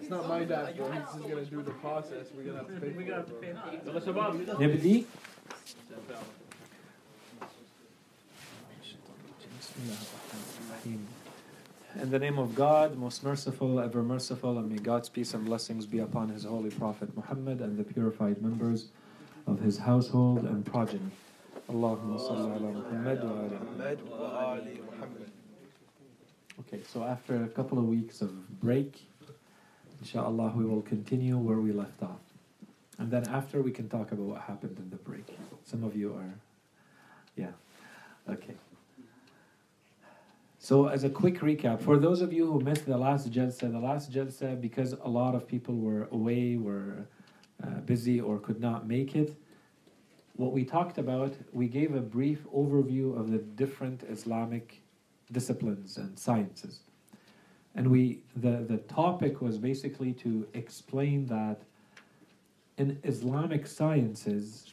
It's not my dad, bro. He's just gonna do the process. We're gonna have to pay. We gotta pay. Ne bileyim? In the name of God, most merciful, ever merciful, and may God's peace and blessings be upon His holy Prophet Muhammad and the purified members of His household and progeny. Allahumma salli ala Muhammad wa ala Okay, so after a couple of weeks of break, inshallah, we will continue where we left off. And then after, we can talk about what happened in the break. Some of you are, yeah, okay. So, as a quick recap, for those of you who missed the last Jalsa, the last Jalsa, because a lot of people were away, were uh, busy, or could not make it, what we talked about, we gave a brief overview of the different Islamic disciplines and sciences. And we the, the topic was basically to explain that in Islamic sciences,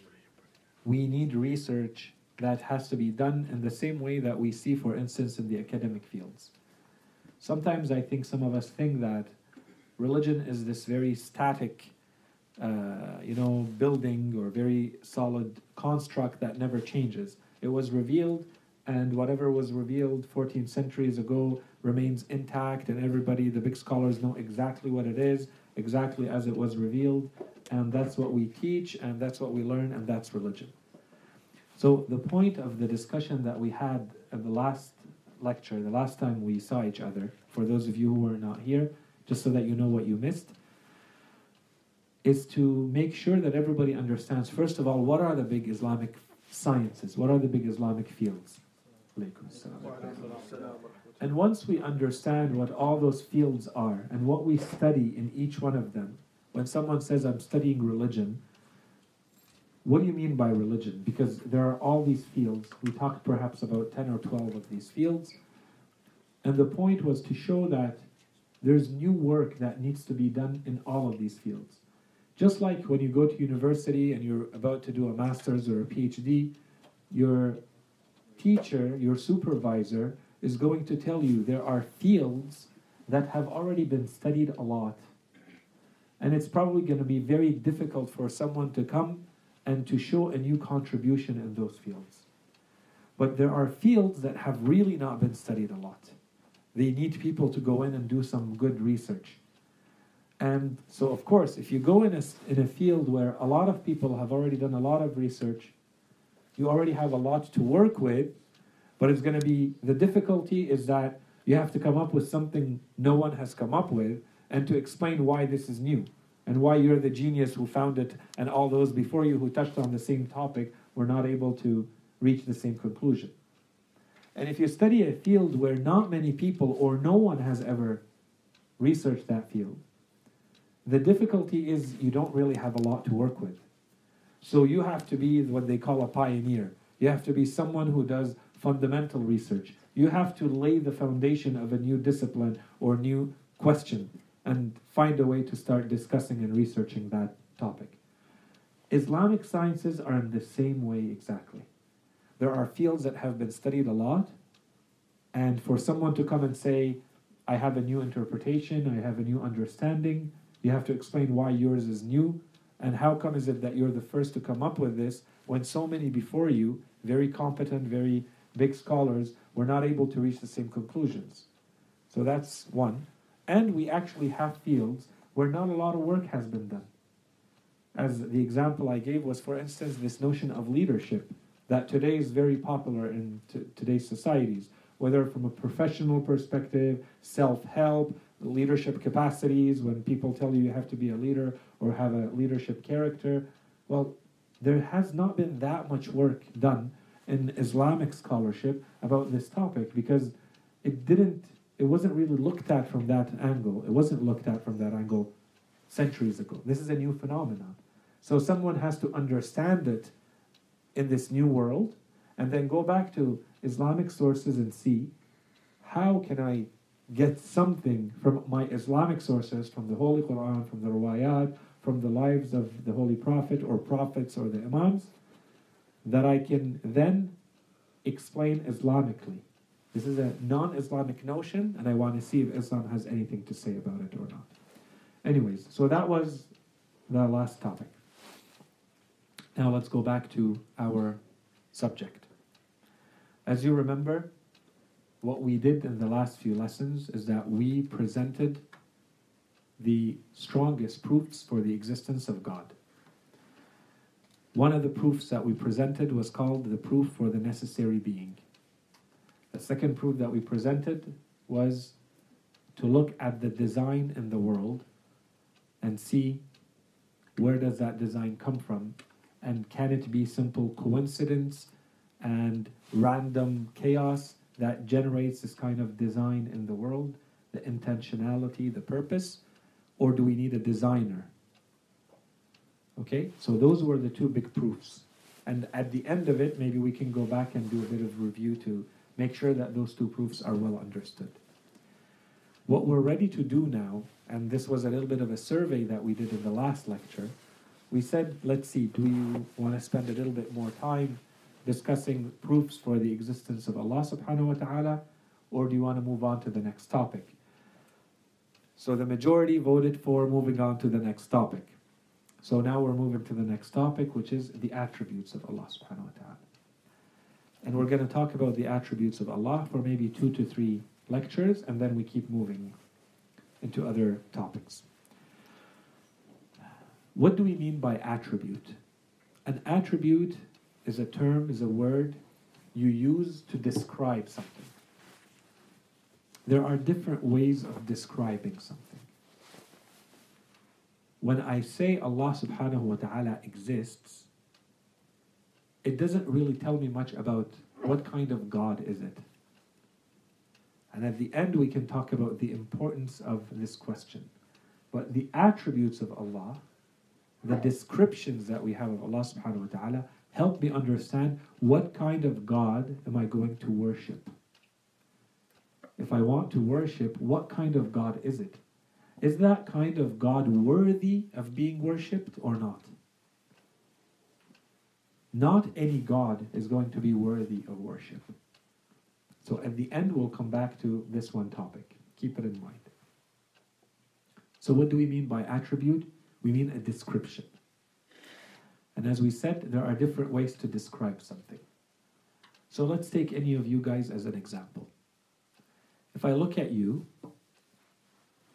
we need research that has to be done in the same way that we see, for instance, in the academic fields. Sometimes I think some of us think that religion is this very static, uh, you know, building or very solid construct that never changes. It was revealed, and whatever was revealed 14 centuries ago remains intact, and everybody, the big scholars, know exactly what it is, exactly as it was revealed, and that's what we teach, and that's what we learn, and that's religion. So the point of the discussion that we had at the last lecture, the last time we saw each other, for those of you who were not here, just so that you know what you missed, is to make sure that everybody understands, first of all, what are the big Islamic sciences? What are the big Islamic fields? And once we understand what all those fields are and what we study in each one of them, when someone says, I'm studying religion, what do you mean by religion? Because there are all these fields. We talked perhaps about 10 or 12 of these fields. And the point was to show that there's new work that needs to be done in all of these fields. Just like when you go to university and you're about to do a master's or a PhD, your teacher, your supervisor, is going to tell you there are fields that have already been studied a lot. And it's probably going to be very difficult for someone to come and to show a new contribution in those fields. But there are fields that have really not been studied a lot. They need people to go in and do some good research. And so, of course, if you go in a, in a field where a lot of people have already done a lot of research, you already have a lot to work with, but it's going to be the difficulty is that you have to come up with something no one has come up with and to explain why this is new and why you're the genius who found it and all those before you who touched on the same topic were not able to reach the same conclusion. And if you study a field where not many people or no one has ever researched that field, the difficulty is you don't really have a lot to work with. So you have to be what they call a pioneer. You have to be someone who does fundamental research. You have to lay the foundation of a new discipline or new question and find a way to start discussing and researching that topic. Islamic sciences are in the same way exactly. There are fields that have been studied a lot, and for someone to come and say, I have a new interpretation, I have a new understanding, you have to explain why yours is new, and how come is it that you're the first to come up with this when so many before you, very competent, very big scholars, were not able to reach the same conclusions. So that's one. And we actually have fields where not a lot of work has been done. As the example I gave was, for instance, this notion of leadership that today is very popular in t- today's societies, whether from a professional perspective, self help, leadership capacities, when people tell you you have to be a leader or have a leadership character. Well, there has not been that much work done in Islamic scholarship about this topic because it didn't it wasn't really looked at from that angle. It wasn't looked at from that angle centuries ago. This is a new phenomenon. So someone has to understand it in this new world and then go back to Islamic sources and see how can I get something from my Islamic sources, from the Holy Quran, from the Ruwayat, from the lives of the Holy Prophet or prophets or the Imams, that I can then explain Islamically This is a non Islamic notion, and I want to see if Islam has anything to say about it or not. Anyways, so that was the last topic. Now let's go back to our subject. As you remember, what we did in the last few lessons is that we presented the strongest proofs for the existence of God. One of the proofs that we presented was called the proof for the necessary being. The second proof that we presented was to look at the design in the world and see where does that design come from and can it be simple coincidence and random chaos that generates this kind of design in the world the intentionality the purpose or do we need a designer okay so those were the two big proofs and at the end of it maybe we can go back and do a bit of review to make sure that those two proofs are well understood what we're ready to do now and this was a little bit of a survey that we did in the last lecture. We said, let's see, do you want to spend a little bit more time discussing proofs for the existence of Allah subhanahu wa ta'ala, or do you want to move on to the next topic? So the majority voted for moving on to the next topic. So now we're moving to the next topic, which is the attributes of Allah subhanahu wa ta'ala. And we're going to talk about the attributes of Allah for maybe two to three lectures, and then we keep moving into other topics. What do we mean by attribute? An attribute is a term, is a word you use to describe something. There are different ways of describing something. When I say Allah subhanahu wa ta'ala exists, it doesn't really tell me much about what kind of God is it. And at the end, we can talk about the importance of this question. But the attributes of Allah, the descriptions that we have of Allah subhanahu wa ta'ala, help me understand what kind of God am I going to worship. If I want to worship, what kind of God is it? Is that kind of God worthy of being worshipped or not? Not any God is going to be worthy of worship. So at the end, we'll come back to this one topic. Keep it in mind. So, what do we mean by attribute? We mean a description. And as we said, there are different ways to describe something. So, let's take any of you guys as an example. If I look at you,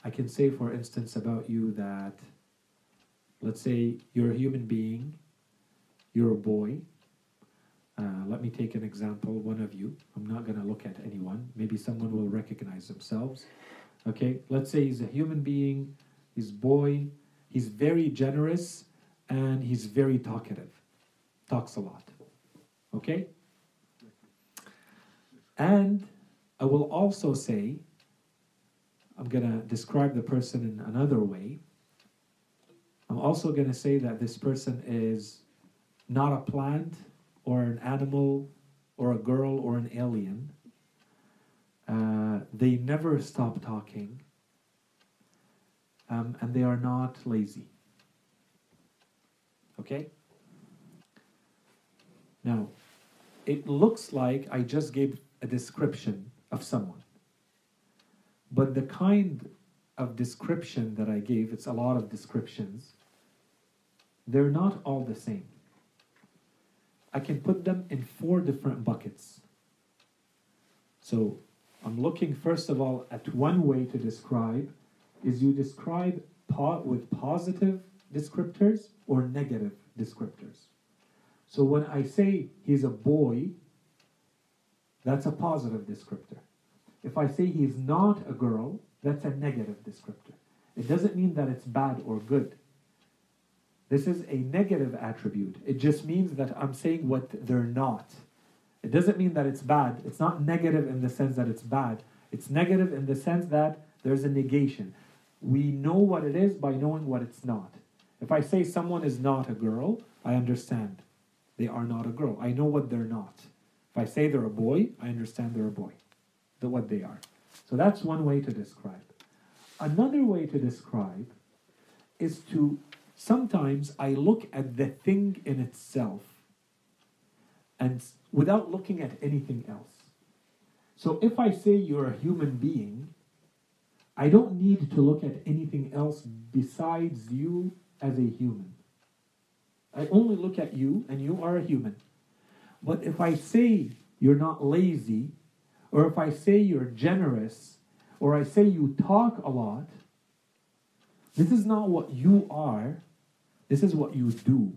I can say, for instance, about you that, let's say you're a human being, you're a boy, uh, let me take an example, one of you. I'm not going to look at anyone. Maybe someone will recognize themselves. Okay, let's say he's a human being, he's boy, he's very generous, and he's very talkative. Talks a lot. Okay? And I will also say, I'm going to describe the person in another way. I'm also going to say that this person is not a plant or an animal or a girl or an alien. Uh, they never stop talking. Um, and they are not lazy. Okay? Now, it looks like I just gave a description of someone. But the kind of description that I gave, it's a lot of descriptions, they're not all the same. I can put them in four different buckets. So I'm looking first of all at one way to describe is you describe po- with positive descriptors or negative descriptors. So when I say he's a boy, that's a positive descriptor. If I say he's not a girl, that's a negative descriptor. It doesn't mean that it's bad or good. This is a negative attribute. It just means that I'm saying what they're not. It doesn't mean that it's bad. It's not negative in the sense that it's bad. It's negative in the sense that there's a negation. We know what it is by knowing what it's not. If I say someone is not a girl, I understand. They are not a girl. I know what they're not. If I say they're a boy, I understand they're a boy, the, what they are. So that's one way to describe. Another way to describe is to sometimes I look at the thing in itself and without looking at anything else. So if I say you're a human being, I don't need to look at anything else besides you as a human. I only look at you and you are a human. But if I say you're not lazy, or if I say you're generous, or I say you talk a lot, this is not what you are, this is what you do.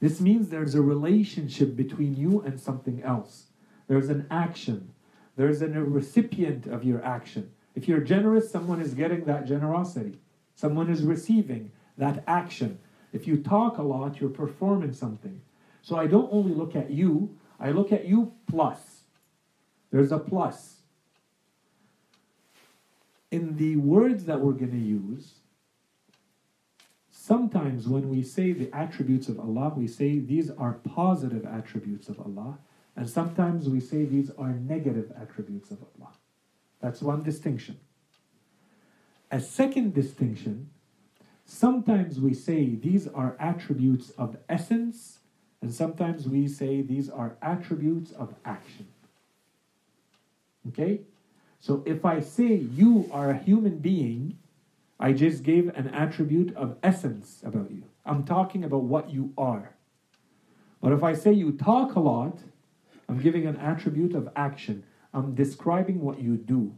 This means there's a relationship between you and something else. There's an action. There's a recipient of your action. If you're generous, someone is getting that generosity. Someone is receiving that action. If you talk a lot, you're performing something. So I don't only look at you, I look at you plus. There's a plus. In the words that we're going to use, sometimes when we say the attributes of Allah, we say these are positive attributes of Allah, and sometimes we say these are negative attributes of Allah. That's one distinction. A second distinction, sometimes we say these are attributes of essence, and sometimes we say these are attributes of action. Okay? So if I say you are a human being, I just gave an attribute of essence about you. I'm talking about what you are. But if I say you talk a lot, I'm giving an attribute of action. I'm describing what you do.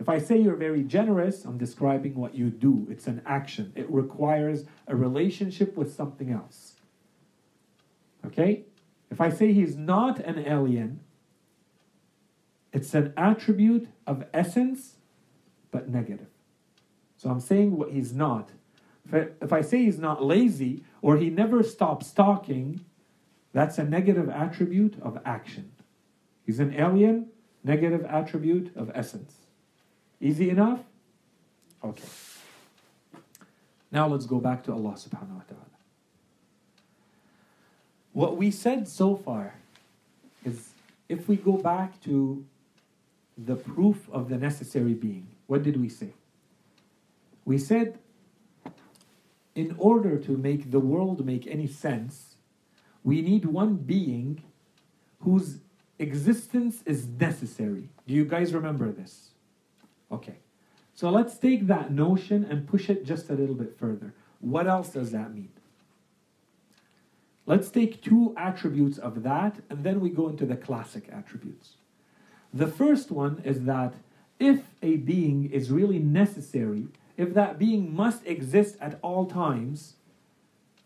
If I say you're very generous, I'm describing what you do. It's an action. It requires a relationship with something else. Okay? If I say he's not an alien, it's an attribute of essence, but negative. So I'm saying what he's not. If I, say he's not lazy or he never stops talking, that's a negative attribute of action. He's an alien, negative attribute of essence. Easy enough? Okay. Now let's go back to Allah subhanahu wa ta'ala. What we said so far is if we go back to the proof of the necessary being, what did we say? We said in order to make the world make any sense, we need one being whose existence is necessary. Do you guys remember this? Okay. So let's take that notion and push it just a little bit further. What else does that mean? Let's take two attributes of that and then we go into the classic attributes. The first one is that if a being is really necessary, if that being must exist at all times,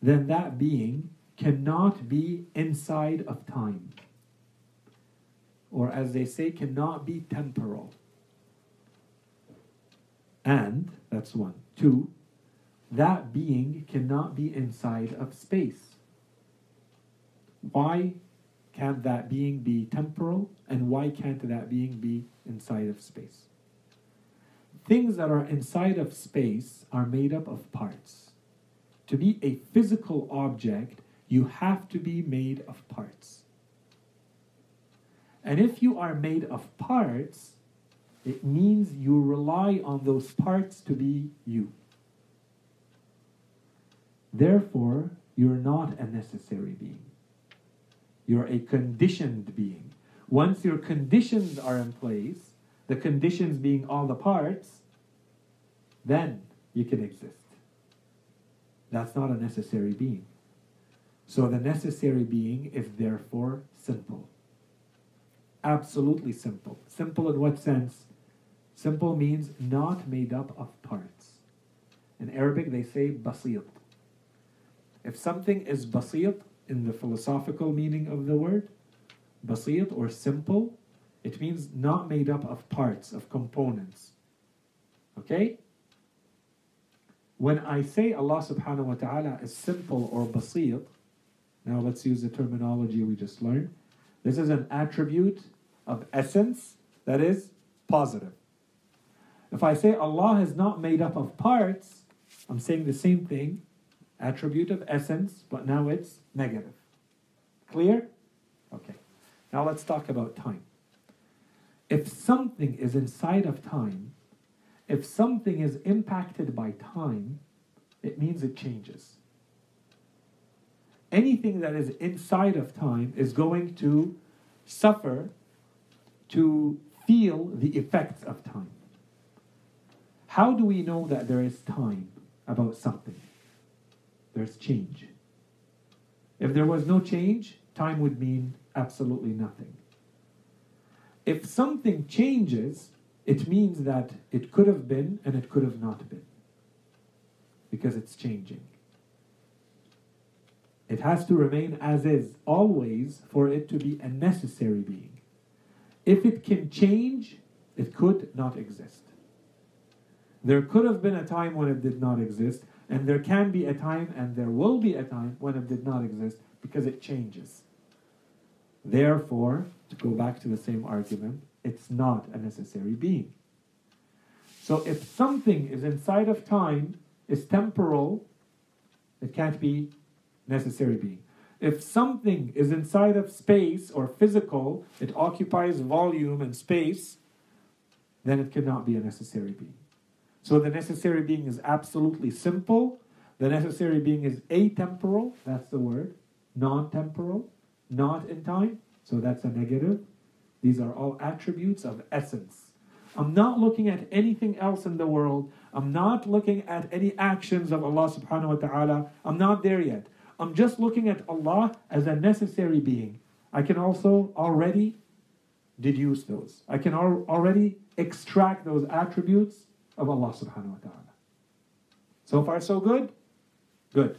then that being cannot be inside of time. Or as they say, cannot be temporal. And, that's one. Two, that being cannot be inside of space. Why can't that being be temporal? And why can't that being be inside of space? Things that are inside of space are made up of parts. To be a physical object, you have to be made of parts. And if you are made of parts, it means you rely on those parts to be you. Therefore, you're not a necessary being. You're a conditioned being. Once your conditions are in place, the conditions being all the parts, then you can exist. That's not a necessary being. So the necessary being is therefore simple. Absolutely simple. Simple in what sense? Simple means not made up of parts. In Arabic, they say basit. If something is basit in the philosophical meaning of the word, basit or simple, it means not made up of parts, of components. Okay? When I say Allah subhanahu wa ta'ala is simple or basit, now let's use the terminology we just learned. This is an attribute of essence that is positive. If I say Allah is not made up of parts, I'm saying the same thing, attribute of essence, but now it's negative. Clear? Okay. Now let's talk about time. If something is inside of time, if something is impacted by time, it means it changes. Anything that is inside of time is going to suffer to feel the effects of time. How do we know that there is time about something? There's change. If there was no change, time would mean absolutely nothing. If something changes, it means that it could have been and it could have not been because it's changing. It has to remain as is always for it to be a necessary being. If it can change, it could not exist. There could have been a time when it did not exist, and there can be a time and there will be a time when it did not exist because it changes. Therefore, to go back to the same argument, it's not a necessary being. So if something is inside of time, is temporal, it can't be necessary being. If something is inside of space or physical, it occupies volume and space, then it cannot be a necessary being. So the necessary being is absolutely simple. The necessary being is atemporal, that's the word, non temporal, not in time, so that's a negative. These are all attributes of essence. I'm not looking at anything else in the world. I'm not looking at any actions of Allah subhanahu wa ta'ala. I'm not there yet. I'm just looking at Allah as a necessary being. I can also already deduce those. I can al- already extract those attributes of Allah subhanahu wa ta'ala. So far, so good? Good.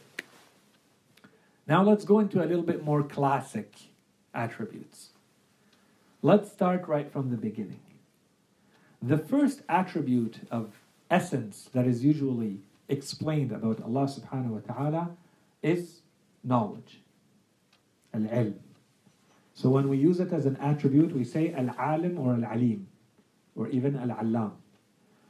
Now let's go into a little bit more classic attributes. Let's start right from the beginning. The first attribute of essence that is usually explained about Allah subhanahu wa ta'ala is knowledge. Al-ilm. So when we use it as an attribute, we say al-alim or al-alim, or even al-allam.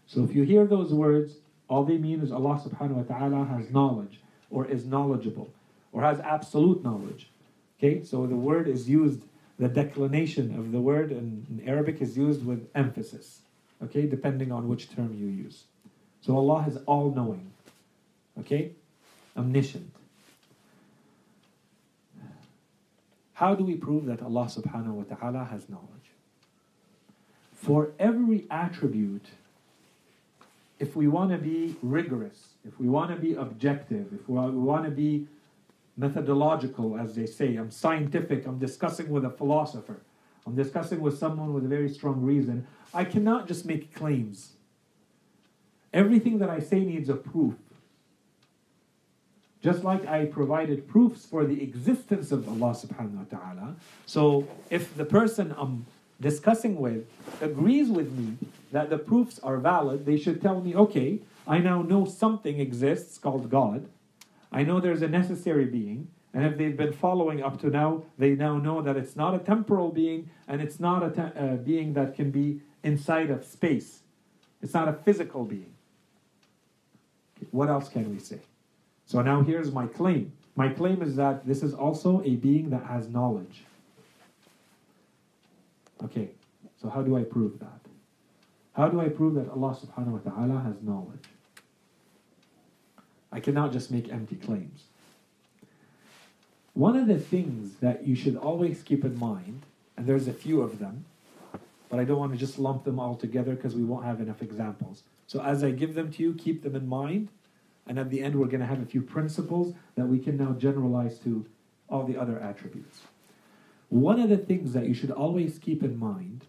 So if you hear those words, all they mean is Allah subhanahu wa ta'ala has knowledge, or is knowledgeable, or has absolute knowledge. Okay, so the word is used, the declination of the word in, in Arabic is used with emphasis. Okay, depending on which term you use. So Allah is all knowing. Okay? Omniscient. How do we prove that Allah subhanahu wa ta'ala has knowledge? For every attribute, if we want to be rigorous, if we want to be objective, if we want to be methodological, as they say, I'm scientific, I'm discussing with a philosopher, I'm discussing with someone with a very strong reason, I cannot just make claims. Everything that I say needs a proof. Just like I provided proofs for the existence of Allah subhanahu wa ta'ala. So if the person I'm discussing with agrees with me that the proofs are valid, they should tell me, okay, I now know something exists called God. I know there's a necessary being. And if they've been following up to now, they now know that it's not a temporal being and it's not a te- uh, being that can be inside of space. It's not a physical being. What else can we say? So now here's my claim. My claim is that this is also a being that has knowledge. Okay, so how do I prove that? How do I prove that Allah subhanahu wa ta'ala has knowledge? I cannot just make empty claims. One of the things that you should always keep in mind, and there's a few of them, but I don't want to just lump them all together because we won't have enough examples. So as I give them to you, keep them in mind, and at the end, we're going to have a few principles that we can now generalize to all the other attributes. One of the things that you should always keep in mind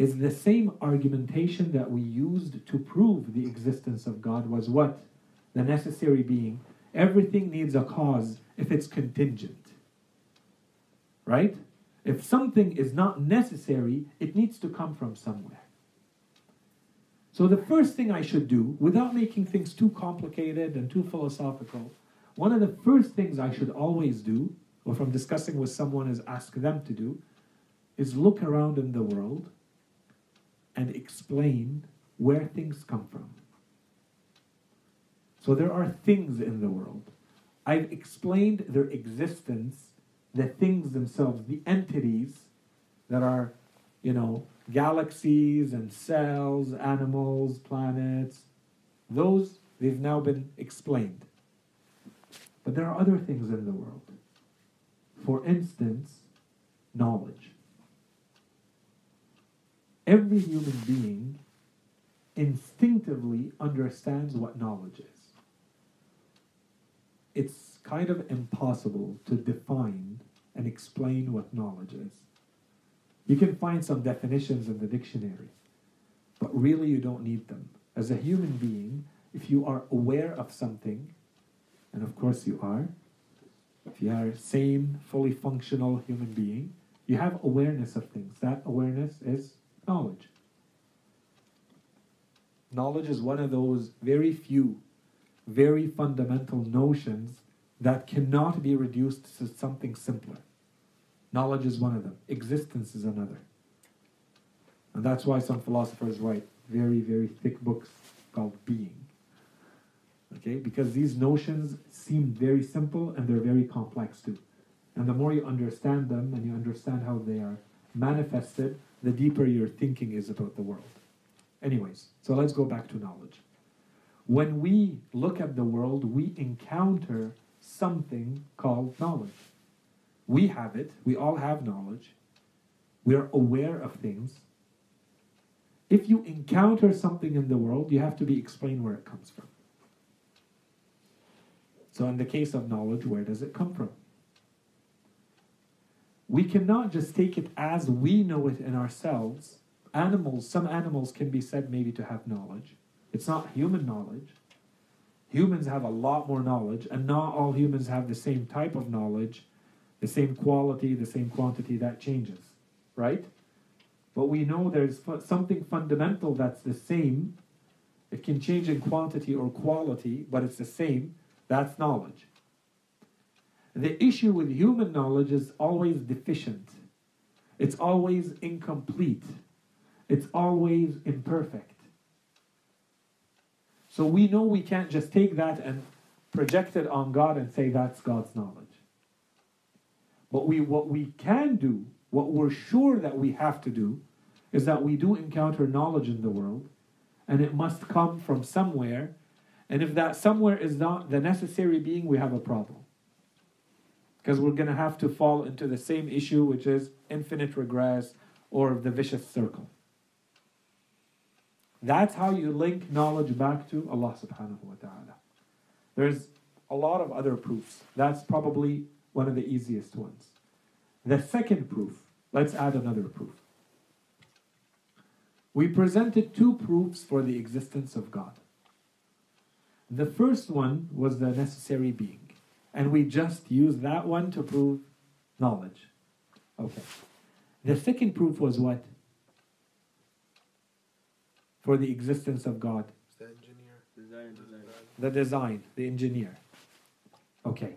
is the same argumentation that we used to prove the existence of God was what? The necessary being. Everything needs a cause if it's contingent. Right? If something is not necessary, it needs to come from somewhere. So, the first thing I should do, without making things too complicated and too philosophical, one of the first things I should always do, or from discussing with someone is ask them to do, is look around in the world and explain where things come from. So, there are things in the world. I've explained their existence, the things themselves, the entities that are, you know, galaxies and cells, animals, planets, those, they've now been explained. But there are other things in the world. For instance, knowledge. Every human being instinctively understands what knowledge is. It's kind of impossible to define and explain what knowledge is. You can find some definitions in the dictionary, but really you don't need them. As a human being, if you are aware of something, and of course you are, if you are a sane, fully functional human being, you have awareness of things. That awareness is knowledge. Knowledge is one of those very few, very fundamental notions that cannot be reduced to something simpler. Knowledge is one of them, existence is another. And that's why some philosophers write very, very thick books called Being. Okay, because these notions seem very simple and they're very complex too. And the more you understand them and you understand how they are manifested, the deeper your thinking is about the world. Anyways, so let's go back to knowledge. When we look at the world, we encounter something called knowledge. We have it, we all have knowledge, we are aware of things. If you encounter something in the world, you have to be explained where it comes from. So, in the case of knowledge, where does it come from? We cannot just take it as we know it in ourselves. Animals, some animals can be said maybe to have knowledge. It's not human knowledge. Humans have a lot more knowledge, and not all humans have the same type of knowledge, the same quality, the same quantity. That changes, right? But we know there's something fundamental that's the same. It can change in quantity or quality, but it's the same. That's knowledge. The issue with human knowledge is always deficient. It's always incomplete. It's always imperfect. So we know we can't just take that and project it on God and say that's God's knowledge. But we, what we can do, what we're sure that we have to do, is that we do encounter knowledge in the world, and it must come from somewhere and if that somewhere is not the necessary being, we have a problem. Because we're going to have to fall into the same issue, which is infinite regress or the vicious circle. That's how you link knowledge back to Allah subhanahu wa ta'ala. There's a lot of other proofs. That's probably one of the easiest ones. The second proof, let's add another proof. We presented two proofs for the existence of God. The first one was the necessary being. And we just use that one to prove knowledge. Okay. The second proof was what? For the existence of God. The engineer. Design, design. The design, the engineer. Okay.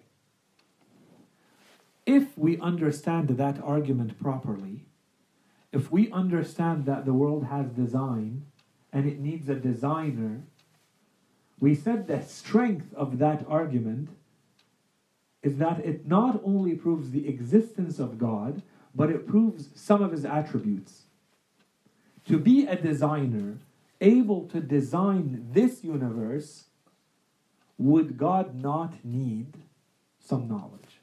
If we understand that argument properly, if we understand that the world has design and it needs a designer we said the strength of that argument is that it not only proves the existence of God, but it proves some of his attributes. To be a designer, able to design this universe, would God not need some knowledge?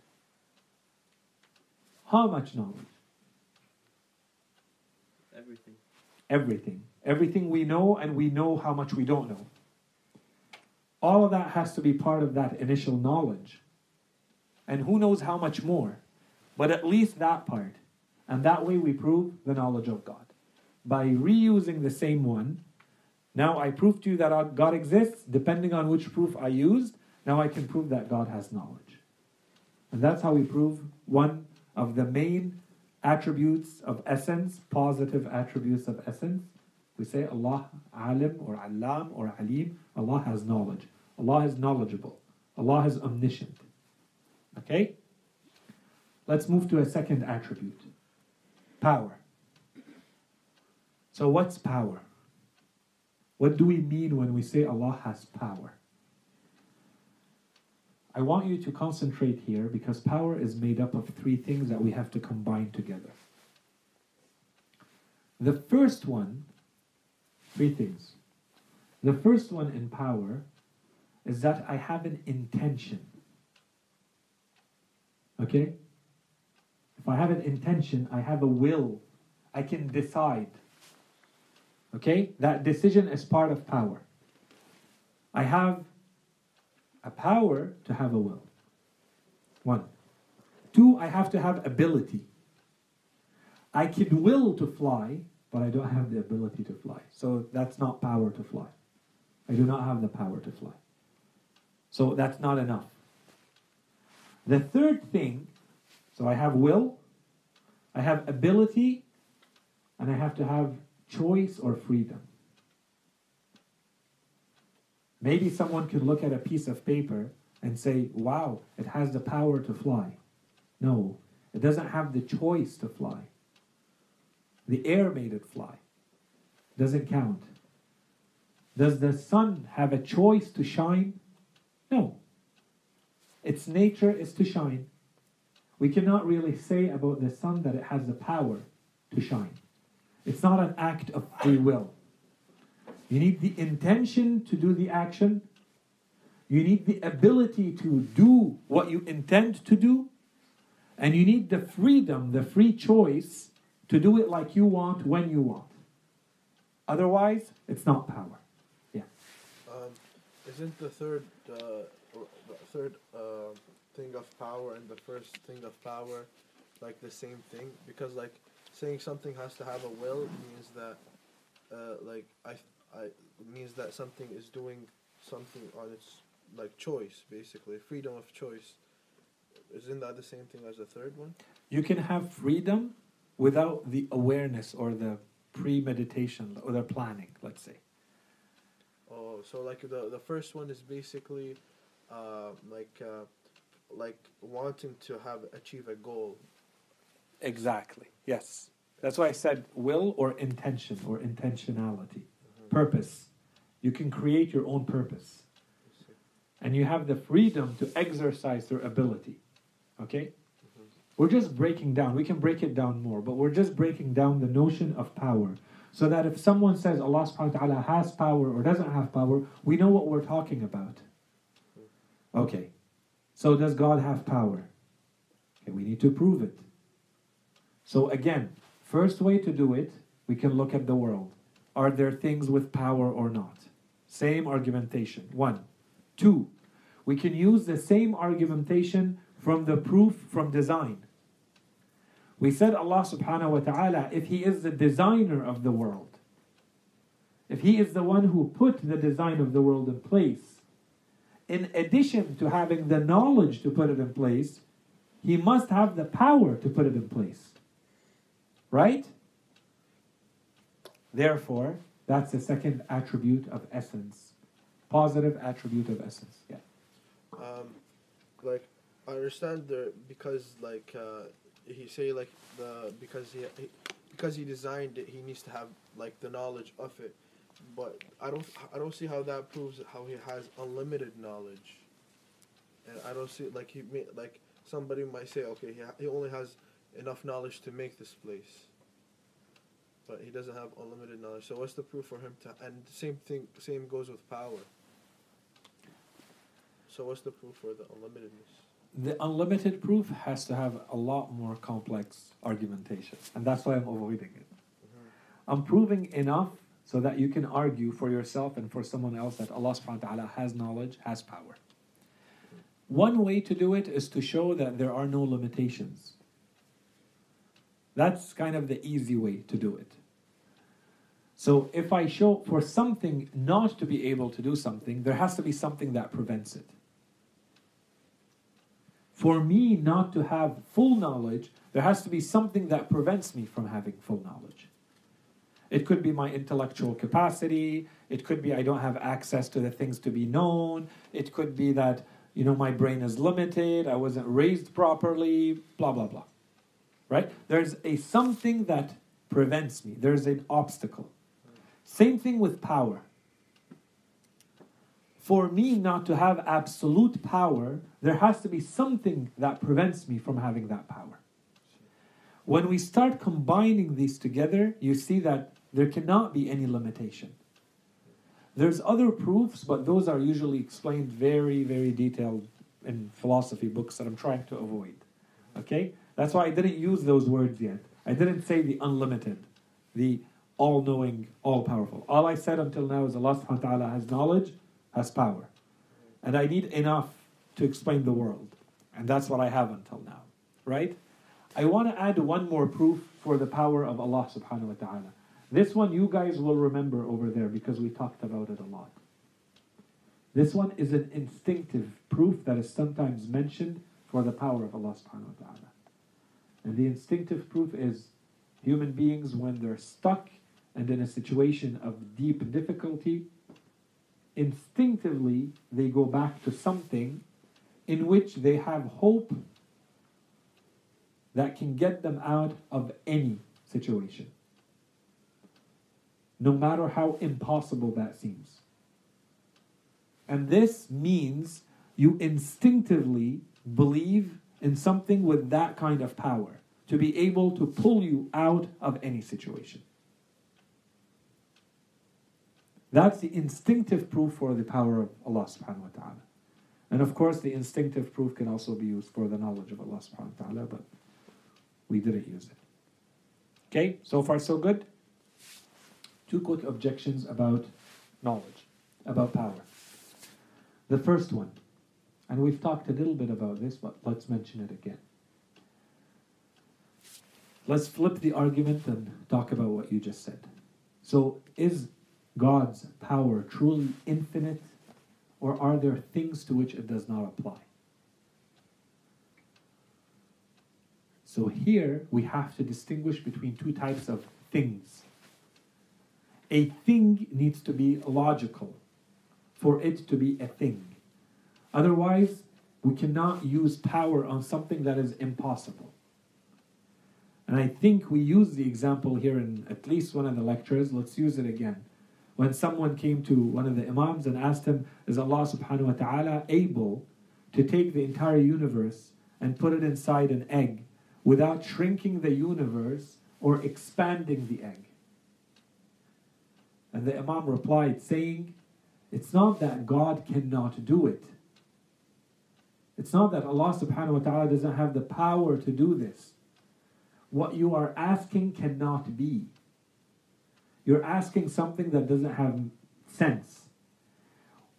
How much knowledge? Everything. Everything. Everything we know, and we know how much we don't know. All of that has to be part of that initial knowledge. And who knows how much more? But at least that part. And that way we prove the knowledge of God. By reusing the same one, now I prove to you that God exists, depending on which proof I used, now I can prove that God has knowledge. And that's how we prove one of the main attributes of essence, positive attributes of essence, we say Allah alim or alam or alim. Allah has knowledge. Allah is knowledgeable. Allah is omniscient. Okay? Let's move to a second attribute power. So, what's power? What do we mean when we say Allah has power? I want you to concentrate here because power is made up of three things that we have to combine together. The first one Three things. The first one in power is that I have an intention. Okay? If I have an intention, I have a will. I can decide. Okay? That decision is part of power. I have a power to have a will. One. Two, I have to have ability. I can will to fly, but I don't have the ability to fly. So that's not power to fly. I do not have the power to fly. So that's not enough. The third thing, so I have will, I have ability, and I have to have choice or freedom. Maybe someone could look at a piece of paper and say, wow, it has the power to fly. No, it doesn't have the choice to fly. The air made it fly. Doesn't count. Does the sun have a choice to shine? No. Its nature is to shine. We cannot really say about the sun that it has the power to shine. It's not an act of free will. You need the intention to do the action. You need the ability to do what you intend to do. And you need the freedom, the free choice to do it like you want when you want. Otherwise, it's not power. Yeah. Um, isn't the third uh, the third uh, thing of power and the first thing of power like the same thing? Because like saying something has to have a will means that uh, like I I means that something is doing something on its like choice basically freedom of choice. Isn't that the same thing as the third one? You can have freedom without the awareness or the premeditation or the planning, let's say. Oh, so like the the first one is basically uh, like uh, like wanting to have achieve a goal. Exactly. Yes. That's why I said will or intention or intentionality. Purpose. You can create your own purpose. And you have the freedom to exercise your ability. Okay? We're just breaking down. We can break it down more, but we're just breaking down the notion of power. So that if someone says Allah subhanahu wa ta'ala has power or doesn't have power, we know what we're talking about. Okay. So does God have power? Okay, we need to prove it. So again, first way to do it, we can look at the world. Are there things with power or not? Same argumentation. One. Two, we can use the same argumentation from the proof from design. We said Allah subhanahu wa ta'ala, if He is the designer of the world, if He is the one who put the design of the world in place, in addition to having the knowledge to put it in place, He must have the power to put it in place. Right? Therefore, that's the second attribute of essence. Positive attribute of essence. Yeah. Um, like I understand the because like uh, he say like the because he, he because he designed it he needs to have like the knowledge of it, but I don't I don't see how that proves how he has unlimited knowledge. And I don't see like he may, like somebody might say okay he ha- he only has enough knowledge to make this place. But he doesn't have unlimited knowledge. So what's the proof for him to? And same thing, same goes with power. So what's the proof for the unlimitedness? The unlimited proof has to have a lot more complex argumentation, and that's why I'm avoiding it. Mm-hmm. I'm proving enough so that you can argue for yourself and for someone else that Allah subhanahu wa ta'ala has knowledge, has power. One way to do it is to show that there are no limitations. That's kind of the easy way to do it. So if I show for something not to be able to do something, there has to be something that prevents it. For me not to have full knowledge, there has to be something that prevents me from having full knowledge. It could be my intellectual capacity, it could be I don't have access to the things to be known, it could be that you know my brain is limited, I wasn't raised properly, blah blah blah. Right? There's a something that prevents me. There's an obstacle. Same thing with power. For me not to have absolute power, there has to be something that prevents me from having that power. When we start combining these together, you see that there cannot be any limitation. There's other proofs, but those are usually explained very, very detailed in philosophy books that I'm trying to avoid. Okay? That's why I didn't use those words yet. I didn't say the unlimited. The all knowing, all powerful. All I said until now is Allah subhanahu wa ta'ala has knowledge, has power. And I need enough to explain the world. And that's what I have until now. Right? I want to add one more proof for the power of Allah subhanahu wa ta'ala. This one you guys will remember over there because we talked about it a lot. This one is an instinctive proof that is sometimes mentioned for the power of Allah subhanahu wa ta'ala. And the instinctive proof is human beings when they're stuck and in a situation of deep difficulty, instinctively they go back to something in which they have hope that can get them out of any situation, no matter how impossible that seems. And this means you instinctively believe in something with that kind of power to be able to pull you out of any situation. That's the instinctive proof for the power of Allah subhanahu wa ta'ala. And of course, the instinctive proof can also be used for the knowledge of Allah subhanahu wa ta'ala, but we didn't use it. Okay, so far so good. Two quick objections about knowledge, about power. The first one, and we've talked a little bit about this, but let's mention it again. Let's flip the argument and talk about what you just said. So, is God's power truly infinite, or are there things to which it does not apply? So, here we have to distinguish between two types of things. A thing needs to be logical for it to be a thing. Otherwise, we cannot use power on something that is impossible. And I think we used the example here in at least one of the lectures. Let's use it again. When someone came to one of the Imams and asked him, Is Allah subhanahu wa ta'ala able to take the entire universe and put it inside an egg without shrinking the universe or expanding the egg? And the Imam replied, saying, It's not that God cannot do it. It's not that Allah subhanahu wa ta'ala doesn't have the power to do this. What you are asking cannot be. You're asking something that doesn't have sense.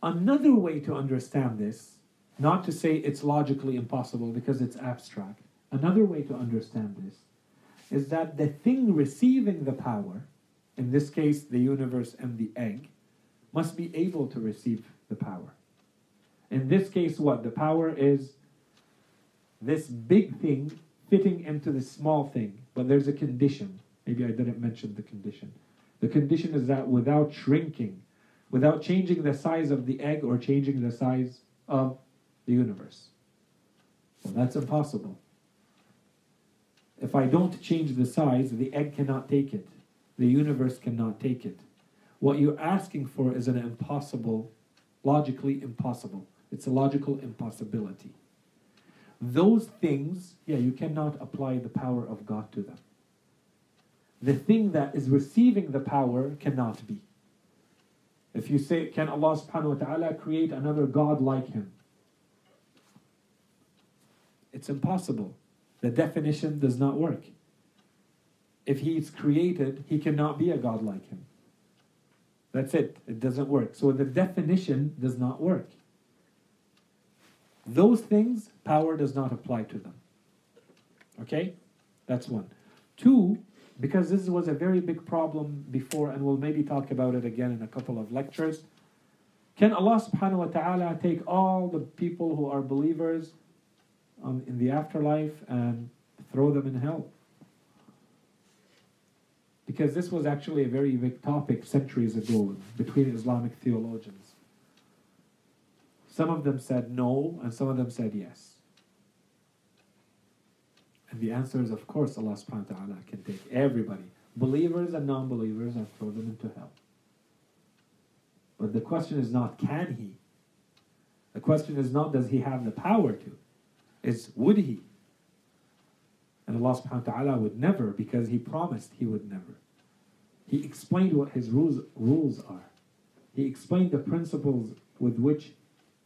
Another way to understand this, not to say it's logically impossible because it's abstract, another way to understand this is that the thing receiving the power, in this case the universe and the egg, must be able to receive the power. In this case, what? The power is this big thing fitting into the small thing, but there's a condition. Maybe I didn't mention the condition. The condition is that without shrinking, without changing the size of the egg or changing the size of the universe. Well, that's impossible. If I don't change the size, the egg cannot take it. The universe cannot take it. What you're asking for is an impossible, logically impossible. It's a logical impossibility. Those things, yeah, you cannot apply the power of God to them. The thing that is receiving the power cannot be. If you say, can Allah subhanahu wa ta'ala create another God like him? It's impossible. The definition does not work. If he's created, he cannot be a God like him. That's it. It doesn't work. So the definition does not work. Those things, power does not apply to them. Okay? That's one. Two, because this was a very big problem before, and we'll maybe talk about it again in a couple of lectures. Can Allah subhanahu wa ta'ala take all the people who are believers um, in the afterlife and throw them in hell? Because this was actually a very big topic centuries ago between Islamic theologians. Some of them said no, and some of them said yes. And the answer is, of course, Allah subhanahu wa ta'ala can take everybody, believers and non believers, and throw them into hell. But the question is not, can he? The question is not, does he have the power to? It's, would he? And Allah subhanahu wa ta'ala would never, because he promised he would never. He explained what his rules, rules are. He explained the principles with which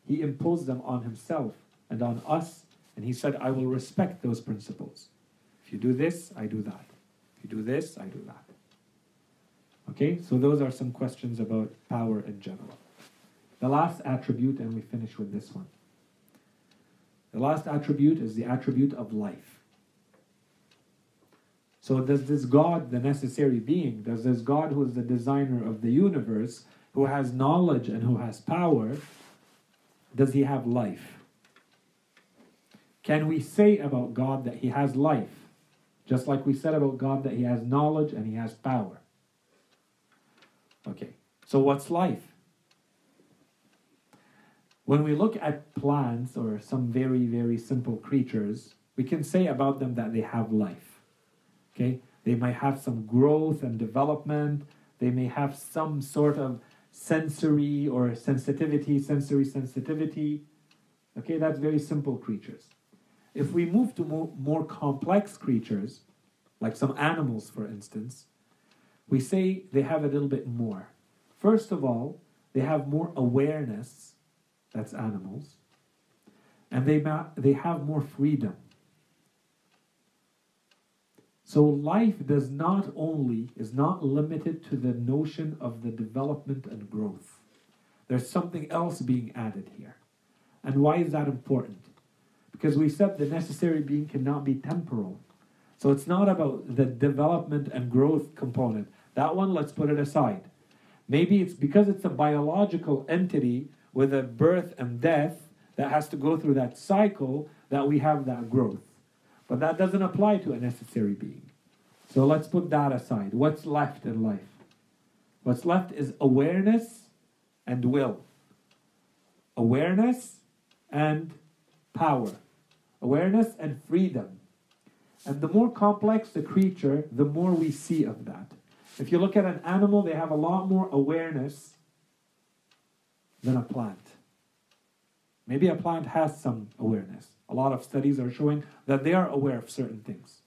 he imposed them on himself and on us, and he said, I will respect those principles. If you do this, I do that. If you do this, I do that. Okay, so those are some questions about power in general. The last attribute, and we finish with this one. The last attribute is the attribute of life. So, does this God, the necessary being, does this God who is the designer of the universe, who has knowledge and who has power, does he have life? Can we say about God that he has life? Just like we said about God that he has knowledge and he has power. Okay, so what's life? When we look at plants or some very, very simple creatures, we can say about them that they have life. Okay? They might have some growth and development. They may have some sort of sensory or sensitivity, sensory sensitivity. Okay, that's very simple creatures. If we move to more, more complex creatures, like some animals, for instance, we say they have a little bit more. First of all, they have more awareness, that's animals, and they, ma- they have more freedom. So life does not only, is not limited to the notion of the development and growth. There's something else being added here. And why is that important? Because we said the necessary being cannot be temporal. So it's not about the development and growth component. That one, let's put it aside. Maybe it's because it's a biological entity with a birth and death that has to go through that cycle that we have that growth. But that doesn't apply to a necessary being. So let's put that aside. What's left in life? What's left is awareness and will. Awareness and power. Awareness and freedom. And the more complex the creature, the more we see of that. If you look at an animal, they have a lot more awareness than a plant. Maybe a plant has some awareness. A lot of studies are showing that they are aware of certain things.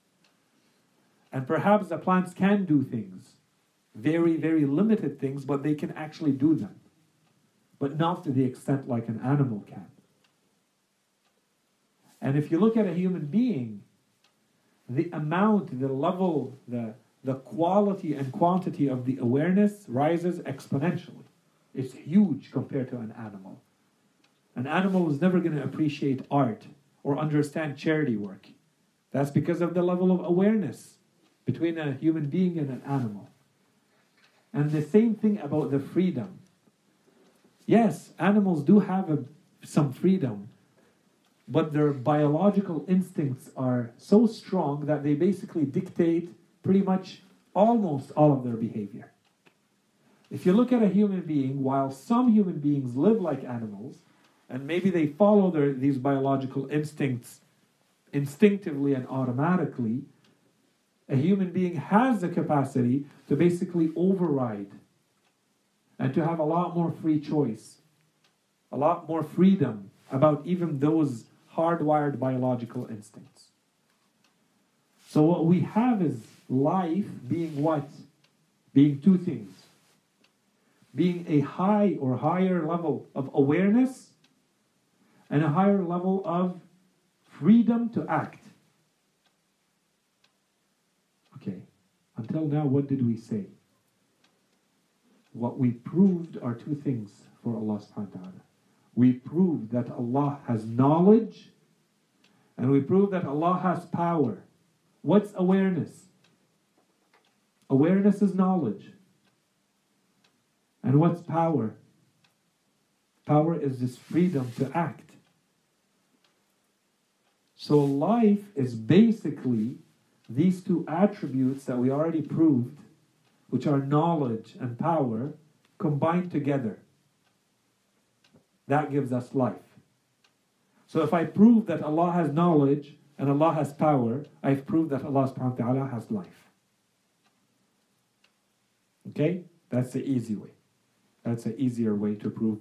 And perhaps the plants can do things, very, very limited things, but they can actually do them. But not to the extent like an animal can. And if you look at a human being, the amount, the level, the, the quality and quantity of the awareness rises exponentially. It's huge compared to an animal. An animal is never going to appreciate art or understand charity work. That's because of the level of awareness between a human being and an animal. And the same thing about the freedom. Yes, animals do have a, some freedom, but their biological instincts are so strong that they basically dictate pretty much almost all of their behavior. If you look at a human being, while some human beings live like animals, and maybe they follow their, these biological instincts instinctively and automatically, a human being has the capacity to basically override and to have a lot more free choice, a lot more freedom about even those hardwired biological instincts. So, what we have is life being what? Being two things being a high or higher level of awareness and a higher level of freedom to act. Okay, until now, what did we say? What we proved are two things for Allah subhanahu wa ta'ala. We proved that Allah has knowledge and we proved that Allah has power. What's awareness? Awareness is knowledge. And what's power? Power is this freedom to act. So life is basically these two attributes that we already proved, which are knowledge and power, combined together. That gives us life. So if I prove that Allah has knowledge and Allah has power, I've proved that Allah subhanahu wa ta'ala has life. Okay? That's the easy way. That's an easier way to prove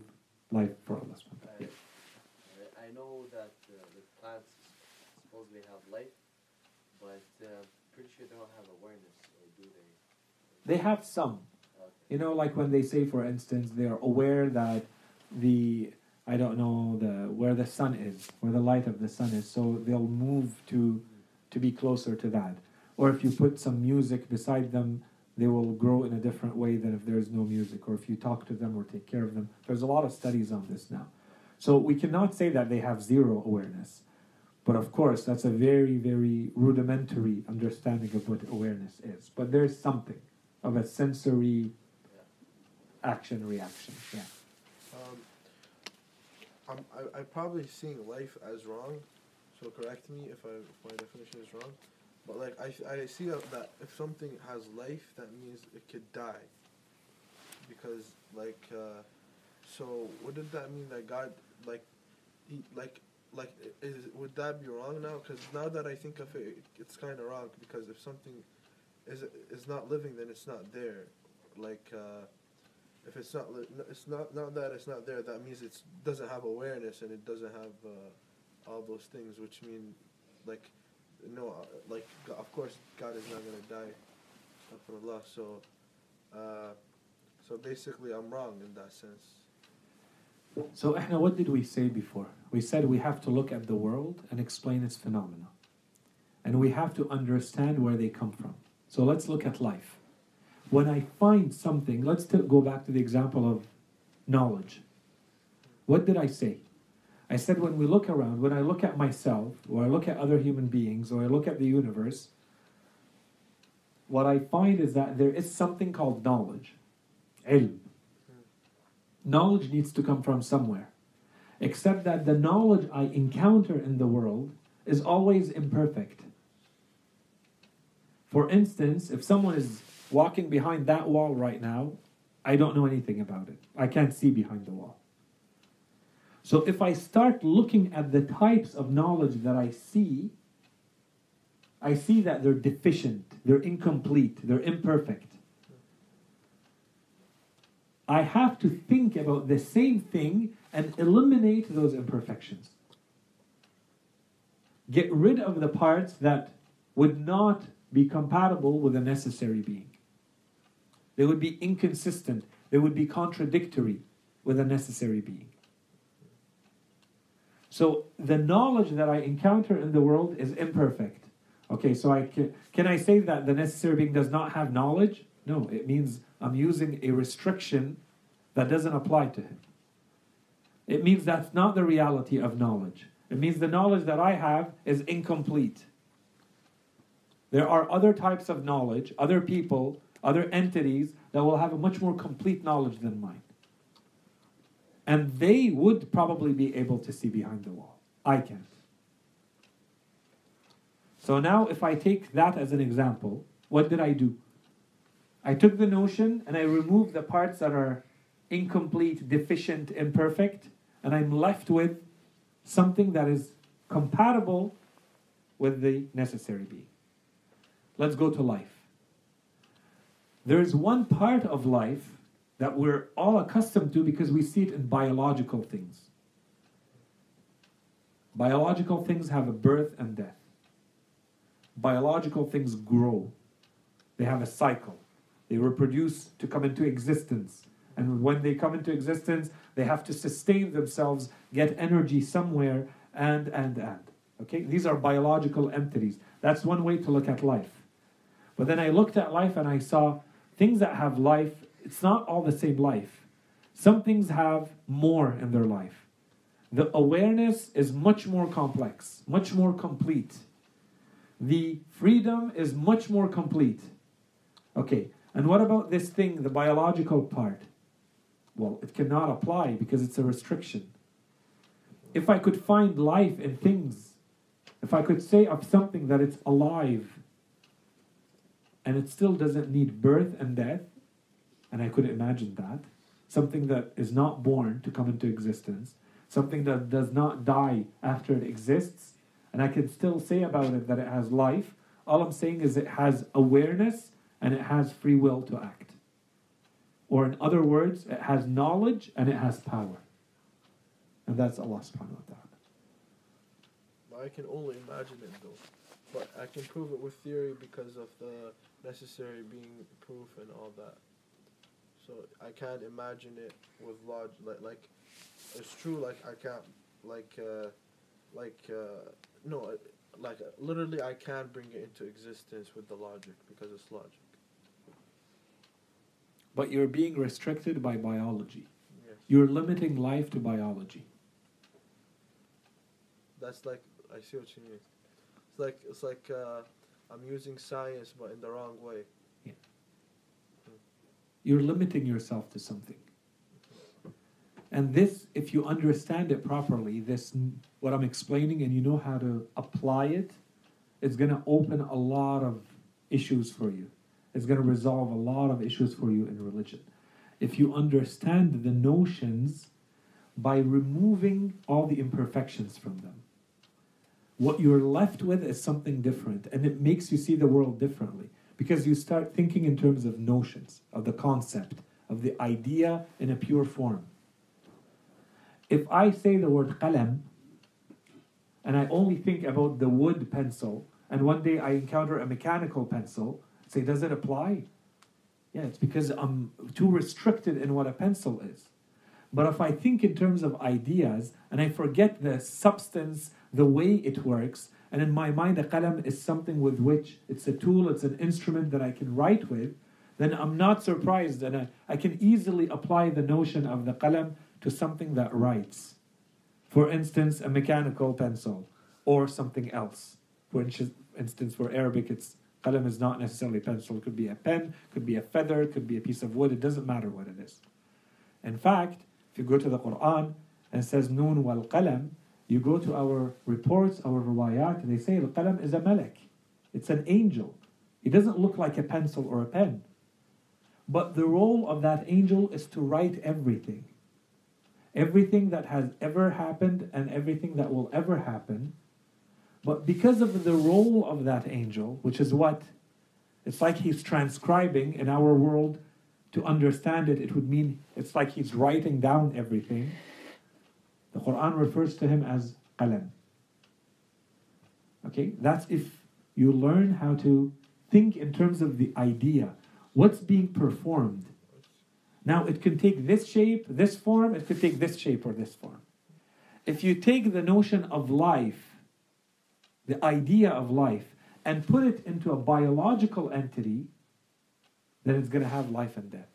life for Allah wa ta'ala. Yeah. Uh, I know that uh, the plants supposedly have life, but uh, pretty sure they don't have awareness, or do they? They have some. Okay. You know, like when they say, for instance, they're aware that the I don't know the where the sun is, where the light of the sun is, so they'll move to to be closer to that. Or if you put some music beside them, they will grow in a different way than if there's no music or if you talk to them or take care of them. There's a lot of studies on this now. So we cannot say that they have zero awareness. But of course, that's a very, very rudimentary understanding of what awareness is. But there's something of a sensory action reaction. Yeah. Um, I'm I, I'm probably seeing life as wrong, so correct me if, I, if my definition is wrong. But like I, I see that, that if something has life, that means it could die. Because like, uh, so what did that mean that God like, he like like is would that be wrong now? Because now that I think of it, it's kind of wrong because if something is is not living, then it's not there. Like. Uh, if it's not li- it's not not that it's not there that means it doesn't have awareness and it doesn't have uh, all those things which mean like no uh, like of course god is not going to die Allah. so uh, so basically i'm wrong in that sense So, Ahna, what did we say before? We said we have to look at the world and explain its phenomena. And we have to understand where they come from. So, let's look at life. When I find something, let's go back to the example of knowledge. What did I say? I said when we look around, when I look at myself, or I look at other human beings, or I look at the universe, what I find is that there is something called knowledge. Ilm. Knowledge needs to come from somewhere. Except that the knowledge I encounter in the world is always imperfect. For instance, if someone is walking behind that wall right now, I don't know anything about it. I can't see behind the wall. So if I start looking at the types of knowledge that I see, I see that they're deficient, they're incomplete, they're imperfect. I have to think about the same thing and eliminate those imperfections. Get rid of the parts that would not be compatible with a necessary being. They would be inconsistent, they would be contradictory with a necessary being. So the knowledge that I encounter in the world is imperfect. Okay, so I can, can I say that the necessary being does not have knowledge? No, it means I'm using a restriction that doesn't apply to him. It means that's not the reality of knowledge. It means the knowledge that I have is incomplete. There are other types of knowledge, other people, other entities that will have a much more complete knowledge than mine. And they would probably be able to see behind the wall. I can't. So now, if I take that as an example, what did I do? I took the notion and I removed the parts that are incomplete, deficient, imperfect, and I'm left with something that is compatible with the necessary being. Let's go to life. There is one part of life that we're all accustomed to because we see it in biological things. Biological things have a birth and death. Biological things grow. They have a cycle. They reproduce to come into existence. And when they come into existence, they have to sustain themselves, get energy somewhere, and, and, and. Okay? These are biological entities. That's one way to look at life. But then I looked at life and I saw things that have life, it's not all the same life. Some things have more in their life. The awareness is much more complex, much more complete. The freedom is much more complete. Okay, and what about this thing, the biological part? Well, it cannot apply because it's a restriction. If I could find life in things, if I could say of something that it's alive and it still doesn't need birth and death, and I could imagine that, something that is not born to come into existence, something that does not die after it exists, and I can still say about it that it has life, all I'm saying is it has awareness and it has free will to act. Or in other words, it has knowledge and it has power. And that's Allah subhanahu wa ta'ala. I can only imagine it though, but I can prove it with theory because of the necessary being proof and all that. So I can't imagine it with logic. Like, like it's true. Like I can't. Like, uh, like uh, no. Like literally, I can't bring it into existence with the logic because it's logic. But you're being restricted by biology. Yes. You're limiting life to biology. That's like I see what you mean. It's like it's like uh, I'm using science but in the wrong way. You're limiting yourself to something. And this, if you understand it properly, this what I'm explaining, and you know how to apply it, it's going to open a lot of issues for you. It's going to resolve a lot of issues for you in religion. If you understand the notions by removing all the imperfections from them, what you're left with is something different, and it makes you see the world differently because you start thinking in terms of notions, of the concept, of the idea in a pure form. If I say the word qalam, and I only think about the wood pencil, and one day I encounter a mechanical pencil, say, does it apply? Yeah, it's because I'm too restricted in what a pencil is. But if I think in terms of ideas and I forget the substance, the way it works, and in my mind, a qalam is something with which it's a tool, it's an instrument that I can write with, then I'm not surprised and I, I can easily apply the notion of the qalam to something that writes. For instance, a mechanical pencil or something else. For instance, for Arabic, it's qalam is not necessarily a pencil. It could be a pen, could be a feather, could be a piece of wood. It doesn't matter what it is. In fact, if you go to the Quran and it says Noon wal qalam, you go to our reports, our riwayat, and they say the qalam is a malak. It's an angel. He doesn't look like a pencil or a pen. But the role of that angel is to write everything. Everything that has ever happened and everything that will ever happen. But because of the role of that angel, which is what? It's like he's transcribing in our world. To understand it, it would mean it's like he's writing down everything. The Quran refers to him as qalam. Okay, that's if you learn how to think in terms of the idea. What's being performed? Now, it can take this shape, this form, it could take this shape or this form. If you take the notion of life, the idea of life, and put it into a biological entity, then it's going to have life and death.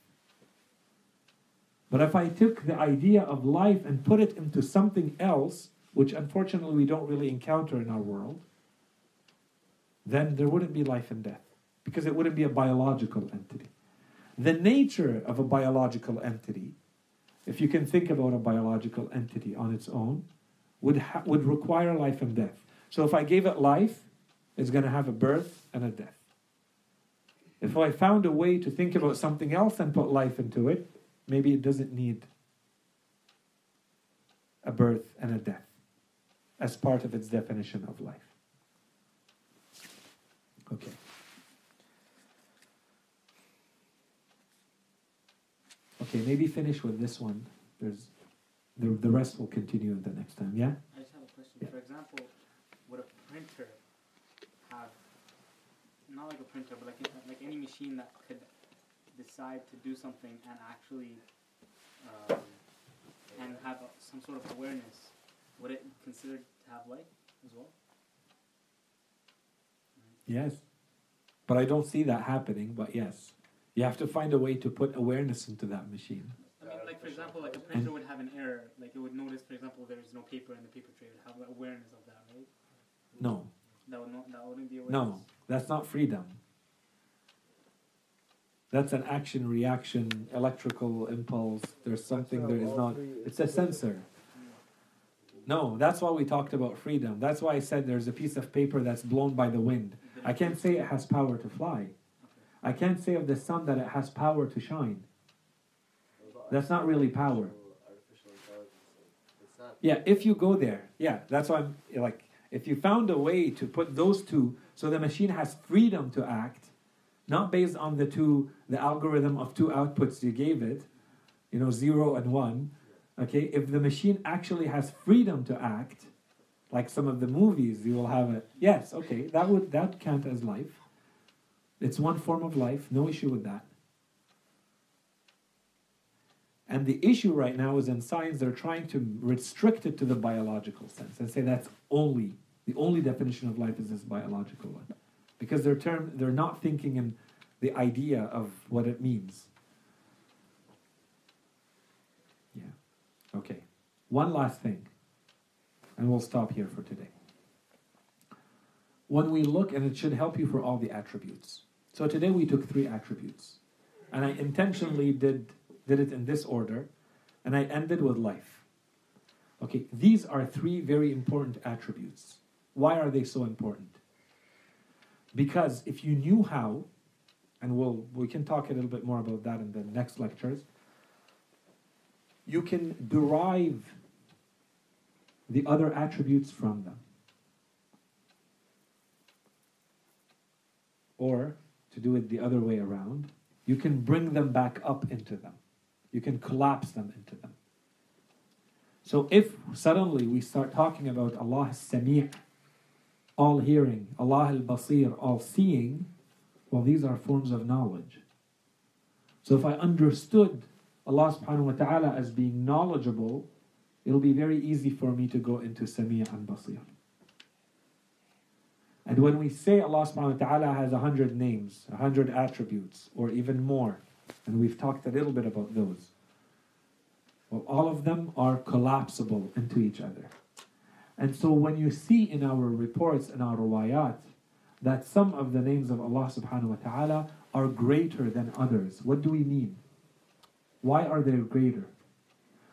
But if I took the idea of life and put it into something else, which unfortunately we don't really encounter in our world, then there wouldn't be life and death because it wouldn't be a biological entity. The nature of a biological entity, if you can think about a biological entity on its own, would, ha- would require life and death. So if I gave it life, it's going to have a birth and a death. If I found a way to think about something else and put life into it, maybe it doesn't need a birth and a death as part of its definition of life. Okay. Okay, maybe finish with this one. There's the, the rest will continue the next time, yeah? I just have a question. Yeah. For example, printer have not like a printer, but like a- like any machine that could decide to do something and actually um, and have a, some sort of awareness? Would it considered to have life as well? Yes. But I don't see that happening, but yes. You have to find a way to put awareness into that machine. I mean, like for example, like a printer would have an error. Like it would notice, for example, there is no paper in the paper tray. It would have awareness of that, right? No. That would not. That wouldn't be awareness. No. That's not freedom. That's an action reaction, electrical impulse. There's something there is not. It's a sensor. No, that's why we talked about freedom. That's why I said there's a piece of paper that's blown by the wind. Mm-hmm. I can't say it has power to fly. I can't say of the sun that it has power to shine. That's not really power. Artificial intelligence. It's not. Yeah, if you go there, yeah, that's why I'm like, if you found a way to put those two, so the machine has freedom to act, not based on the two, the algorithm of two outputs you gave it, you know, zero and one. Okay, if the machine actually has freedom to act, like some of the movies, you will have a yes. Okay, that would that count as life. It's one form of life, no issue with that. And the issue right now is in science, they're trying to restrict it to the biological sense and say that's only, the only definition of life is this biological one. Because they're, term, they're not thinking in the idea of what it means. Yeah. Okay. One last thing, and we'll stop here for today. When we look, and it should help you for all the attributes. So today we took three attributes, and I intentionally did, did it in this order, and I ended with life. Okay, these are three very important attributes. Why are they so important? Because if you knew how, and we'll we can talk a little bit more about that in the next lectures, you can derive the other attributes from them. Or, to do it the other way around, you can bring them back up into them. You can collapse them into them. So if suddenly we start talking about Allah Sami' all hearing, Allah al Basir, all seeing, well, these are forms of knowledge. So if I understood Allah subhanahu wa ta'ala as being knowledgeable, it'll be very easy for me to go into Sami' and Basir. And when we say Allah subhanahu wa ta'ala has a hundred names, a hundred attributes, or even more, and we've talked a little bit about those, well, all of them are collapsible into each other. And so when you see in our reports and our riwayat that some of the names of Allah subhanahu wa ta'ala are greater than others, what do we mean? Why are they greater?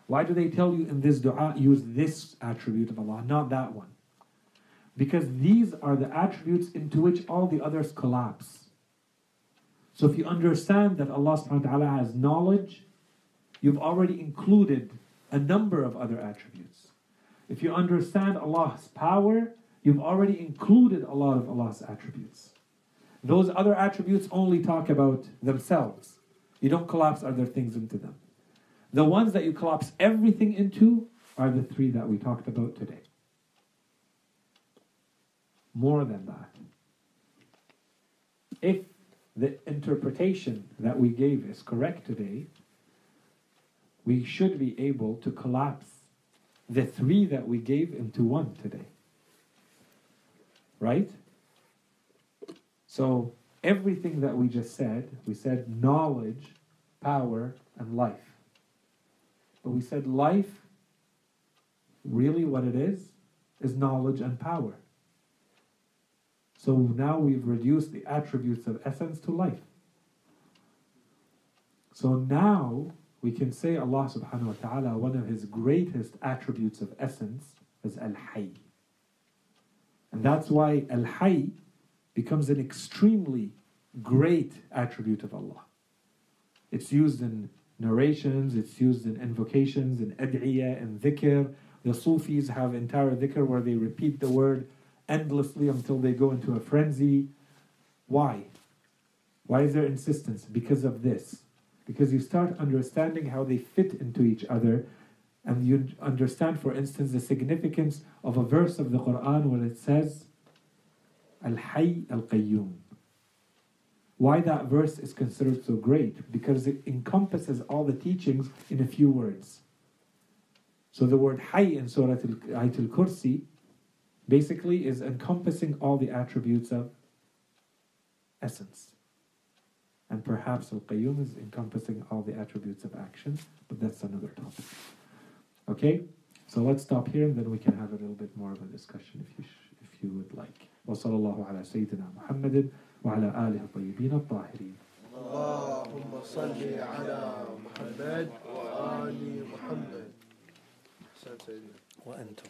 Why do they tell you in this dua use this attribute of Allah, not that one? Because these are the attributes into which all the others collapse. So if you understand that Allah subhanahu wa ta'ala has knowledge, you've already included a number of other attributes. If you understand Allah's power, you've already included a lot of Allah's attributes. Those other attributes only talk about themselves. You don't collapse other things into them. The ones that you collapse everything into are the three that we talked about today. More than that. If the interpretation that we gave is correct today, we should be able to collapse the three that we gave into one today. Right? So, everything that we just said, we said knowledge, power, and life. But we said life, really what it is, is knowledge and power. So now we've reduced the attributes of essence to life. So now we can say Allah subhanahu wa ta'ala, one of his greatest attributes of essence is Al Hayy. And that's why Al Hayy becomes an extremely great attribute of Allah. It's used in narrations, it's used in invocations, in ad'iyah, and dhikr. The Sufis have entire dhikr where they repeat the word endlessly until they go into a frenzy. Why? Why is there insistence? Because of this. Because you start understanding how they fit into each other, and you understand, for instance, the significance of a verse of the Quran where it says, Al Hayy Al Qayyum. Why that verse is considered so great? Because it encompasses all the teachings in a few words. So the word Hayy in Surah Al Kursi basically is encompassing all the attributes of essence. And perhaps Al Qayyum is encompassing all the attributes of action, but that's another topic. Okay? So let's stop here and then we can have a little bit more of a discussion if you, sh- if you would like. وصلى الله على سيدنا محمد وعلى آله الطيبين الطاهرين اللهم صل على محمد وآل محمد أحسنت سيدنا وأنتم